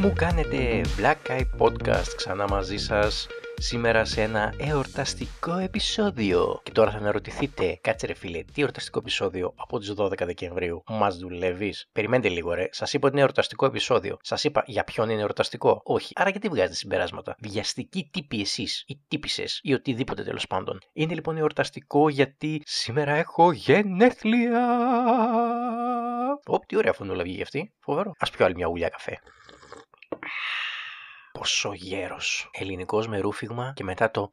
μου κάνετε Black Eye Podcast ξανά μαζί σας σήμερα σε ένα εορταστικό επεισόδιο. Και τώρα θα αναρωτηθείτε, κάτσε ρε φίλε, τι εορταστικό επεισόδιο από τις 12 Δεκεμβρίου μας δουλεύεις; Περιμένετε λίγο ρε, σας είπα ότι είναι εορταστικό επεισόδιο. Σας είπα για ποιον είναι εορταστικό; Όχι, άρα γιατί βγάζετε συμπεράσματα; Βιαστικοί τύποι εσείς ή τύπησες ή οτιδήποτε τέλος πάντων. Είναι λοιπόν εορταστικό γιατί σήμερα έχω γενέθλια. Ωπ, τι ωραία φωνούλα βγήκε αυτή. Φοβερό. Ας πιω άλλη μια ουλιά καφέ. Πόσο γέρος. Ελληνικός με ρούφιγμα και μετά το...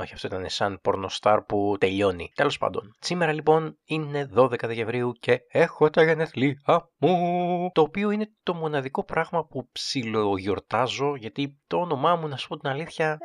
Όχι, αυτό ήταν σαν πορνοστάρ που τελειώνει. Τέλος πάντων. Σήμερα λοιπόν είναι 12 Δεκεμβρίου και έχω τα γενέθλιά μου. Το οποίο είναι το μοναδικό πράγμα που ψιλογιορτάζω γιατί το όνομά μου, να σου πω την αλήθεια,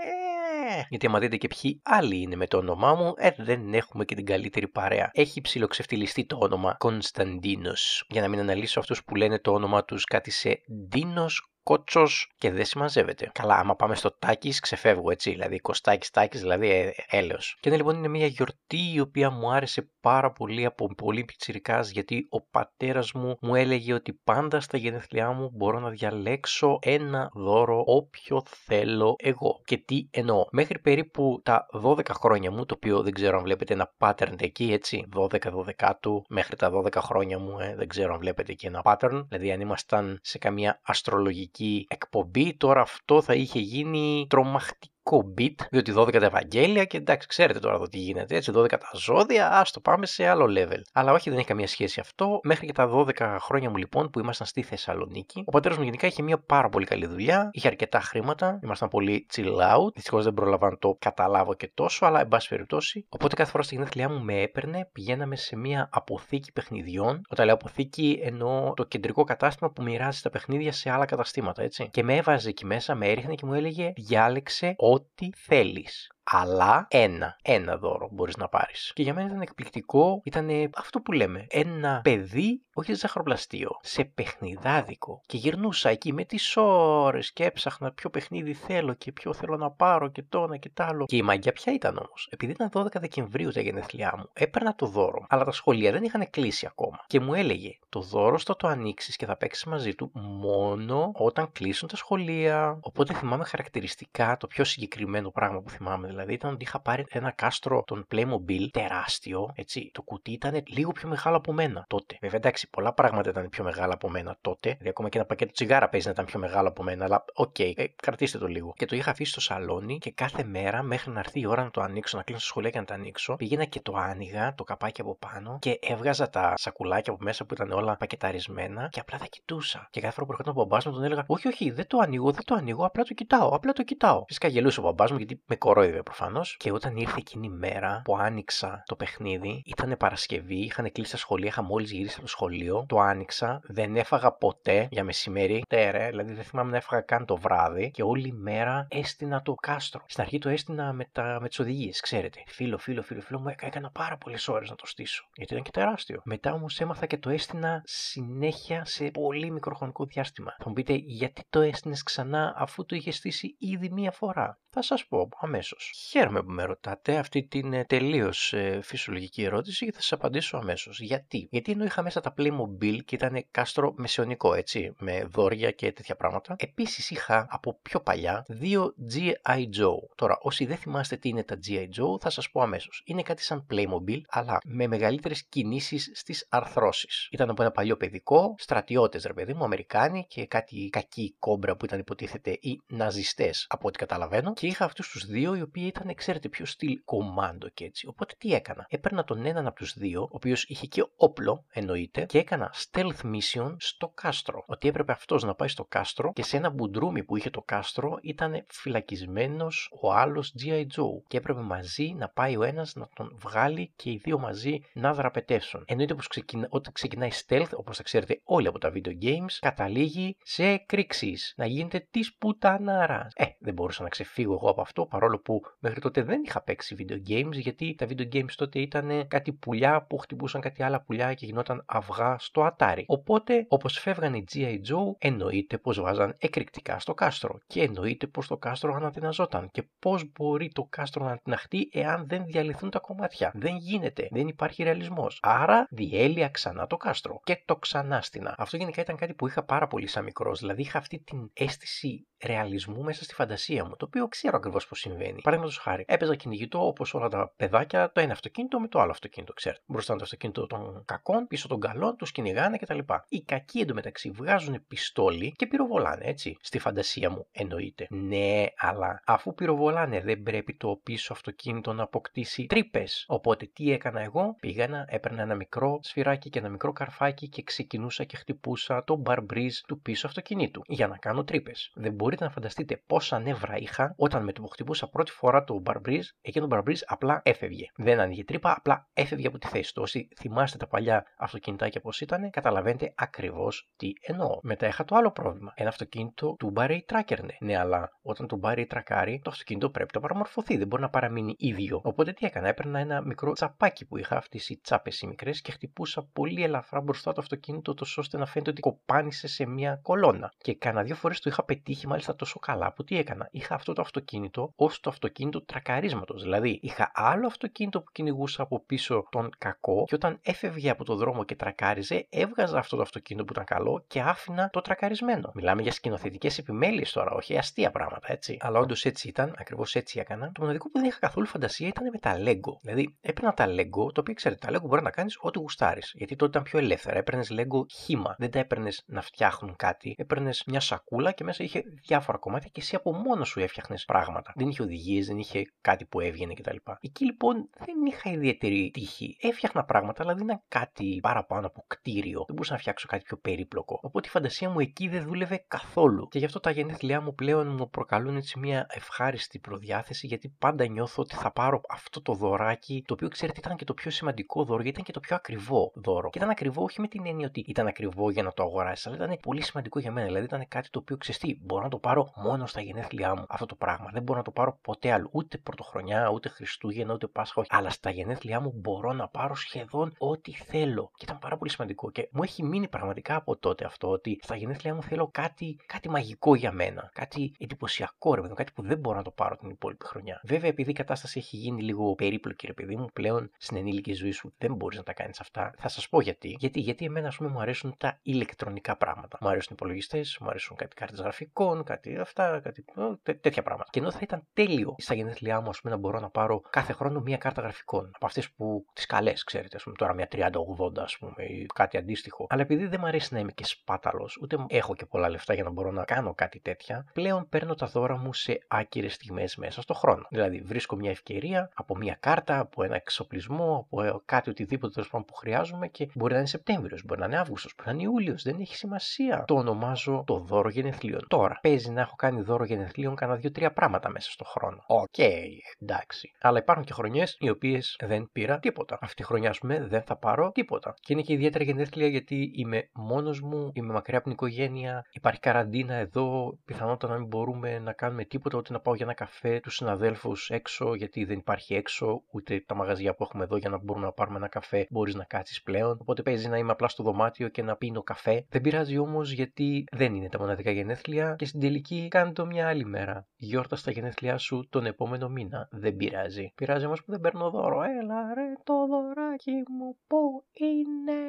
ε, γιατί άμα δείτε και ποιοι άλλοι είναι με το όνομά μου, ε, δεν έχουμε και την καλύτερη παρέα. Έχει ψιλοξεφτυλιστεί το όνομα Κωνσταντίνος. Για να μην αναλύσω αυτούς που λένε το όνομα τους κάτι σε Ντίνος κότσος και δεν συμμαζεύεται. Καλά, άμα πάμε στο τάκι, ξεφεύγω έτσι. Δηλαδή, κοστάκι τάκι, δηλαδή ε, έλεος. Και ναι, λοιπόν, είναι μια γιορτή η οποία μου άρεσε πάρα πολύ από πολύ πιτσυρικά γιατί ο πατέρας μου μου έλεγε ότι πάντα στα γενέθλιά μου μπορώ να διαλέξω ένα δώρο όποιο θέλω εγώ. Και τι εννοώ. Μέχρι περίπου τα 12 χρόνια μου, το οποίο δεν ξέρω αν βλέπετε ένα pattern εκεί, έτσι. 12-12 του μέχρι τα 12 χρόνια μου, ε, δεν ξέρω αν βλέπετε εκεί ένα pattern. Δηλαδή, αν ήμασταν σε καμία αστρολογική εκπομπή, τώρα αυτό θα είχε γίνει τρομακτικό beat, διότι 12 τα Ευαγγέλια και εντάξει, ξέρετε τώρα εδώ τι γίνεται. Έτσι, 12 τα ζώδια, ας το πάμε σε άλλο level. Αλλά όχι, δεν έχει καμία σχέση αυτό. Μέχρι και τα 12 χρόνια μου λοιπόν που ήμασταν στη Θεσσαλονίκη, ο πατέρας μου γενικά είχε μια πάρα πολύ καλή δουλειά, είχε αρκετά χρήματα, ήμασταν πολύ chill out. Δυστυχώς δεν πρόλαβα να το καταλάβω και τόσο, αλλά εν πάση περιπτώσει. Οπότε κάθε φορά στη γενέθλιά μου με έπαιρνε, πηγαίναμε σε μια αποθήκη παιχνιδιών. Όταν λέω αποθήκη, εννοώ το κεντρικό κατάστημα που μοιράζει τα παιχνίδια σε άλλα καταστήματα, έτσι. Και με έβαζε εκεί μέσα, με έριχνε και μου έλεγε διάλεξε ό,τι θέλεις αλλά ένα, ένα δώρο μπορείς να πάρεις. Και για μένα ήταν εκπληκτικό, ήταν αυτό που λέμε, ένα παιδί, όχι ζαχαροπλαστείο, σε παιχνιδάδικο. Και γυρνούσα εκεί με τις ώρες και έψαχνα ποιο παιχνίδι θέλω και ποιο θέλω να πάρω και το ένα και το άλλο. Και η μαγκιά ποια ήταν όμως, επειδή ήταν 12 Δεκεμβρίου τα γενέθλιά μου, έπαιρνα το δώρο, αλλά τα σχολεία δεν είχαν κλείσει ακόμα. Και μου έλεγε, το δώρο θα το ανοίξεις και θα παίξεις μαζί του μόνο όταν κλείσουν τα σχολεία. Οπότε θυμάμαι χαρακτηριστικά το πιο συγκεκριμένο πράγμα που θυμάμαι δηλαδή ήταν ότι είχα πάρει ένα κάστρο των Playmobil τεράστιο, έτσι. Το κουτί ήταν λίγο πιο μεγάλο από μένα τότε. Βέβαια, εντάξει, πολλά πράγματα ήταν πιο μεγάλα από μένα τότε. Δηλαδή, ακόμα και ένα πακέτο τσιγάρα παίζει να ήταν πιο μεγάλο από μένα, αλλά OK, okay, ε, κρατήστε το λίγο. Και το είχα αφήσει στο σαλόνι και κάθε μέρα μέχρι να έρθει η ώρα να το ανοίξω, να κλείσω το σχολείο και να το ανοίξω, πήγαινα και το άνοιγα, το καπάκι από πάνω και έβγαζα τα σακουλάκια από μέσα που ήταν όλα πακεταρισμένα και απλά τα κοιτούσα. Και κάθε φορά που ερχόταν ο μπαμπάς μου τον έλεγα, Όχι, όχι, δεν το ανοίγω, δεν το ανοίγω, απλά το κοιτάω, απλά το κοιτάω. Φυσικά γελούσε ο μπαμπάς μου γιατί με κορόιδε προφανώς. Και όταν ήρθε εκείνη η μέρα που άνοιξα το παιχνίδι, ήταν Παρασκευή, είχαν κλείσει τα σχολεία, είχα μόλις γυρίσει από το σχολείο. Το άνοιξα, δεν έφαγα ποτέ για μεσημέρι. Τέρε, δηλαδή δεν θυμάμαι να έφαγα καν το βράδυ. Και όλη η μέρα έστεινα το κάστρο. Στην αρχή το έστεινα με, τα, με τις οδηγίες, ξέρετε. Φίλο, φίλο, φίλο, φίλο μου έκανα πάρα πολλές ώρες να το στήσω. Γιατί ήταν και τεράστιο. Μετά όμως έμαθα και το έστεινα συνέχεια σε πολύ μικροχρονικό διάστημα. Θα μου πείτε γιατί το έστεινες ξανά αφού το είχες στήσει ήδη μία φορά; Θα σας πω αμέσως. Χαίρομαι που με ρωτάτε αυτή την ε, τελείως ε, φυσιολογική ερώτηση και θα σας απαντήσω αμέσως. Γιατί; Γιατί ενώ είχα μέσα τα Playmobil και ήταν κάστρο μεσαιωνικό, έτσι, με δόρια και τέτοια πράγματα. Επίσης είχα από πιο παλιά δύο G.I. Joe. Τώρα, όσοι δεν θυμάστε τι είναι τα G.I. Joe, θα σας πω αμέσως. Είναι κάτι σαν Playmobil, αλλά με μεγαλύτερες κινήσεις στις αρθρώσεις. Ήταν από ένα παλιό παιδικό, στρατιώτες ρε παιδί μου, Αμερικάνοι και κάτι κακή κόμπρα που ήταν υποτίθεται οι ναζιστές, από ό,τι καταλαβαίνω. Και είχα αυτούς τους δύο οι οποίοι ήταν, ξέρετε, πιο στυλ κομμάντο και έτσι. Οπότε τι έκανα. Έπαιρνα τον έναν από τους δύο, ο οποίος είχε και όπλο, εννοείται, και έκανα stealth mission στο κάστρο. Ότι έπρεπε αυτός να πάει στο κάστρο και σε ένα μπουντρούμι που είχε το κάστρο ήταν φυλακισμένος ο άλλος G.I. Joe. Και έπρεπε μαζί να πάει ο ένας να τον βγάλει και οι δύο μαζί να δραπετεύσουν. Εννοείται πως ξεκινά, όταν ξεκινάει stealth, όπως θα ξέρετε όλοι από τα video games, καταλήγει σε εκρήξει. Να γίνεται της πουτανάρας. Ε, δεν μπορούσα να ξεφύγω εγώ από αυτό παρόλο που Μέχρι τότε δεν είχα παίξει video games γιατί τα video games τότε ήταν κάτι πουλιά που χτυπούσαν κάτι άλλα πουλιά και γινόταν αυγά στο Atari. Οπότε, όπως φεύγανε οι G.I. Joe, εννοείται πως βάζαν εκρηκτικά στο κάστρο. Και εννοείται πως το κάστρο ανατιναζόταν. Και πώς μπορεί το κάστρο να ανατιναχτεί εάν δεν διαλυθούν τα κομμάτια. Δεν γίνεται. Δεν υπάρχει ρεαλισμός. Άρα διέλυα ξανά το κάστρο. Και το ξανάστηνα. Αυτό γενικά ήταν κάτι που είχα πάρα πολύ σαν μικρός. Δηλαδή είχα αυτή την αίσθηση ρεαλισμού μέσα στη φαντασία μου. Το οποίο ξέρω ακριβώς πώ συμβαίνει. Παραδείγματο χάρη, έπαιζα κυνηγητό όπως όλα τα παιδάκια, το ένα αυτοκίνητο με το άλλο αυτοκίνητο, ξέρετε. Μπροστά το αυτοκίνητο των κακών, πίσω των καλών, τους κυνηγάνε κτλ. Οι κακοί εντωμεταξύ βγάζουν πιστόλι και πυροβολάνε, έτσι. Στη φαντασία μου εννοείται. Ναι, αλλά αφού πυροβολάνε, δεν πρέπει το πίσω αυτοκίνητο να αποκτήσει τρύπες. Οπότε τι έκανα εγώ, πήγαινα, έπαιρνα ένα μικρό σφυράκι και ένα μικρό καρφάκι και ξεκινούσα και χτυπούσα το μπαρμπρίζ του πίσω αυτοκινήτου για να κάνω τρύπες. Δεν μπορείτε να φανταστείτε πόσα νεύρα είχα όταν με το που χτυπούσα πρώτη φορά το μπαρμπρίζ, εκείνο το μπαρμπρίζ απλά έφευγε. Δεν άνοιγε τρύπα, απλά έφευγε από τη θέση του. Όσοι θυμάστε τα παλιά αυτοκινητάκια πώς ήταν, καταλαβαίνετε ακριβώς τι εννοώ. Μετά είχα το άλλο πρόβλημα. Ένα αυτοκίνητο του μπαρέι τράκερνε. Ναι, αλλά όταν το μπαρέι τρακάρει, το αυτοκίνητο πρέπει να παραμορφωθεί. Δεν μπορεί να παραμείνει ίδιο. Οπότε τι έκανα, έπαιρνα ένα μικρό τσαπάκι που είχα, αυτές οι τσάπες οι μικρές και χτυπούσα πολύ ελαφρά μπροστά το αυτοκίνητο, τόσο ώστε να φαίνεται ότι κοπάνισε σε μια κολόνα. Και κάνα δύο φορές το είχα πετύχει μάλιστα τόσο καλά που τι έκανα. Είχα αυτό το αυτοκίνητο ως το αυτοκίνητο τρακαρίσματος. Δηλαδή είχα άλλο αυτοκίνητο που κυνηγούσα από πίσω τον κακό και όταν έφευγε από το δρόμο και τρακάριζε, έβγαζα αυτό το αυτοκίνητο που ήταν καλό και άφηνα το τρακαρισμένο. Μιλάμε για σκηνοθετικές επιμέλειες τώρα, όχι αστεία πράγματα, έτσι. Αλλά όντως έτσι ήταν, ακριβώς έτσι έκανα. Το μοναδικό που δεν είχα καθόλου φαντασία ήταν με τα Lego. Δηλαδή έπαιρνα τα Lego, το οποίο ξέρετε, τα Lego μπορεί να κάνεις ό,τι γουστάρεις. Γιατί τότε ήταν πιο ελεύθερα. Έπαιρνες Lego χήμα. Δεν τα έπαιρνες να φτιάχνουν κάτι. Έπαιρνες μια σακούλα και μέσα είχε διάφορα κομμάτια και εσύ από μόνος σου έφτιαχνες πράγματα. Δεν είχε οδηγίες, δεν είχε κάτι που έβγαινε κτλ. Εκεί λοιπόν δεν είχα ιδιαίτερη τύχη. Έφτιαχνα πράγματα, αλλά δεν ήταν κάτι παραπάνω από κτίριο. Δεν μπορούσα να φτιάξω κάτι πιο περίπλοκο. Οπότε η φαντασία μου εκεί δεν δούλευε καθόλου. Και γι' αυτό τα γενέθλιά μου πλέον μου προκαλούν έτσι μια ευχάριστη προδιάθεση, γιατί πάντα νιώθω ότι θα πάρω αυτό το δωράκι, το οποίο ξέρετε ήταν και το πιο σημαντικό δώρο, γιατί ήταν και το πιο ακριβό δώρο. Και ήταν ακριβό όχι με την έννοια ότι ήταν ακριβό για να το αγοράσεις, αλλά ήταν πολύ σημαντικό για μένα. Δηλαδή ήταν κάτι το οποίο ξεστή. Μπορώ να το πάρω μόνο στα γενέθλιά μου αυτό το πράγμα. Δεν μπορώ να το πάρω ποτέ άλλο. Ούτε πρωτοχρονιά, ούτε Χριστούγεννα, ούτε Πάσχα, όχι. Αλλά στα γενέθλιά μου μπορώ να πάρω σχεδόν ό,τι θέλω. Και ήταν πάρα πολύ σημαντικό. Και μου έχει μείνει πραγματικά από τότε αυτό ότι στα γενέθλιά μου θέλω κάτι, κάτι μαγικό για μένα. Κάτι εντυπωσιακό, ρε παιδί κάτι που δεν μπορώ να το πάρω την υπόλοιπη χρονιά. Βέβαια, επειδή η κατάσταση έχει γίνει λίγο περίπλοκη, ρε παιδί μου, πλέον στην ενήλικη ζωή σου δεν μπορείς να τα κάνεις αυτά. Θα σας πω γιατί. Γιατί, γιατί εμένα, ας πούμε, μου αρέσουν τα ηλεκτρονικά πράγματα. Μου αρέσουν οι υπολογιστές, μου αρέσουν κάτι κάρτες γραφικών, κάτι αυτά, κάτι τέ, τέτοια πράγματα. Και ενώ θα ήταν τέλειο στα γενέθλιά μου, ας πούμε, να μπορώ να πάρω κάθε χρόνο μία κάρτα γραφικών. Από αυτές που τις καλές, ξέρετε, ας πούμε, τώρα μια 3080, ας πούμε, ή κάτι αντίστοιχο. Αλλά επειδή δεν μου αρέσει να είμαι και σπάταλος, ούτε έχω και πολλά λεφτά για να μπορώ να κάνω κάτι τέτοια, πλέον παίρνω τα δώρα μου σε άκυρες στιγμές μέσα στο χρόνο. Δηλαδή, βρίσκω μια ευκαιρία από μια κάρτα, από ένα εξοπλισμό, από κάτι οτιδήποτε τέλος πάντων που χρειάζομαι και μπορεί να είναι Σεπτέμβριος, μπορεί να είναι Αύγουστος, μπορεί να είναι Ιούλιος, δεν έχει σημασία. Το ονομάζω το δώρο γενεθλίων. Τώρα, παίζει να έχω κάνει δώρο γενεθλίων κάνα δύο-τρία πράγματα μέσα στο χρόνο. OK, okay, εντάξει. Αλλά υπάρχουν και χρονιές οι οποίες δεν πήρα τίποτα. Αυτή τη χρονιά, ας πούμε, δεν θα πάρω τίποτα. Και είναι και ιδιαίτερα γενέθλια γιατί είμαι μόνος μου, είμαι μακριά από την οικογένεια, υπάρχει καραντίνα εδώ, πιθανότατα να μην μπορούμε να κάνουμε τίποτα, ούτε να πάω για ένα καφέ τους συναδέλφους έξω, γιατί δεν υπάρχει έξω, ούτε τα μαγαζιά που έχουμε εδώ για να μπορούμε να πάρουμε ένα καφέ μπορείς να κάτσεις πλέον. Οπότε παίζει να είμαι απλά στο δωμάτιο και να πίνω καφέ. Δεν πειράζει όμως γιατί δεν είναι τα μοναδικά γενέθλια και στην τελική κάνει το μια άλλη μέρα. Γιόρτας στα γενέθλιά σου τον επόμενο μήνα. Δεν πειράζει. Πειράζει όμως που δεν παίρνω δώρο. Έλα ρε το δωράκι μου, πού είναι;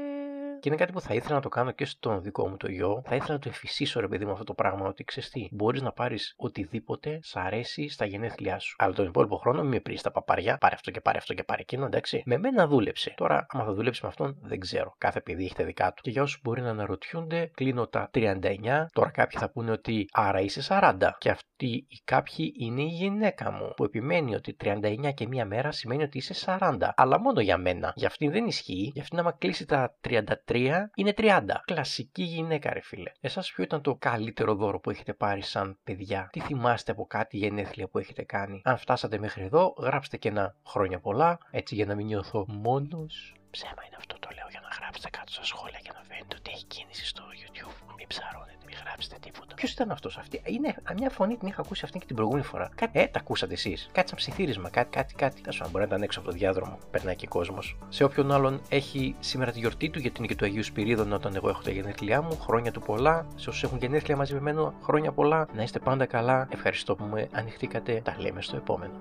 Και είναι κάτι που θα ήθελα να το κάνω και στον δικό μου το γιο. Θα ήθελα να το εφησίσω ρε παιδί μου αυτό το πράγμα. Ότι ξέρεις μπορείς να πάρεις οτιδήποτε σ' αρέσει στα γενέθλιά σου. Αλλά τον υπόλοιπο χρόνο μην με πρίσει τα παπαριά. Πάρε αυτό και πάρε αυτό και πάρε εκείνο, εντάξει. Με μένα δούλεψε. Τώρα, άμα θα δουλέψει με αυτόν, δεν ξέρω. Κάθε παιδί έχει τα δικά του. Και για όσους μπορεί να αναρωτιούνται, κλείνω τα 39. Τώρα κάποιοι θα πούνε ότι άρα είσαι 40. Και αυτοί οι κάποιοι είναι η γυναίκα μου. Που επιμένει ότι 39 και μία μέρα σημαίνει ότι είσαι 40. Αλλά μόνο για μένα. Για αυτήν δεν ισχύει. Για αυτήν, άμα κλείσει τα 33, είναι 30. Κλασική γυναίκα, ρε φίλε. Εσάς ποιο ήταν το καλύτερο δώρο που έχετε πάρει σαν παιδιά; Τι θυμάστε από κάτι γενέθλια που έχετε κάνει; Αν φτάσατε μέχρι εδώ, γράψτε και ένα χρόνια πολλά. Έτσι για να μην νιώθω μόνος. Ψέμα είναι αυτό το λέω για να γράψετε κάτω στα σχόλια και να φαίνεται ότι έχει κίνηση στο YouTube. Μην ψαρώνετε, μην γράψετε τίποτα. Ποιος ήταν αυτός; Αυτή. Είναι μια φωνή την είχα ακούσει αυτή και την προηγούμενη φορά. Κάτι, ε, τα ακούσατε εσείς; Κάτι σαν ψιθύρισμα, κάτι, κάτι, κάτι. Τέλος πάντων, μπορεί να ήταν έξω από το διάδρομο. Περνάει και κόσμος. Σε όποιον άλλον έχει σήμερα τη γιορτή του, γιατί είναι και του Αγίου Σπυρίδων όταν εγώ έχω τα γενέθλιά μου. Χρόνια του πολλά. Σε όσους έχουν γενέθλια μαζί με μένα, χρόνια πολλά. Να είστε πάντα καλά. Ευχαριστώ που με ανοιχτήκατε. Τα λέμε στο επόμενο.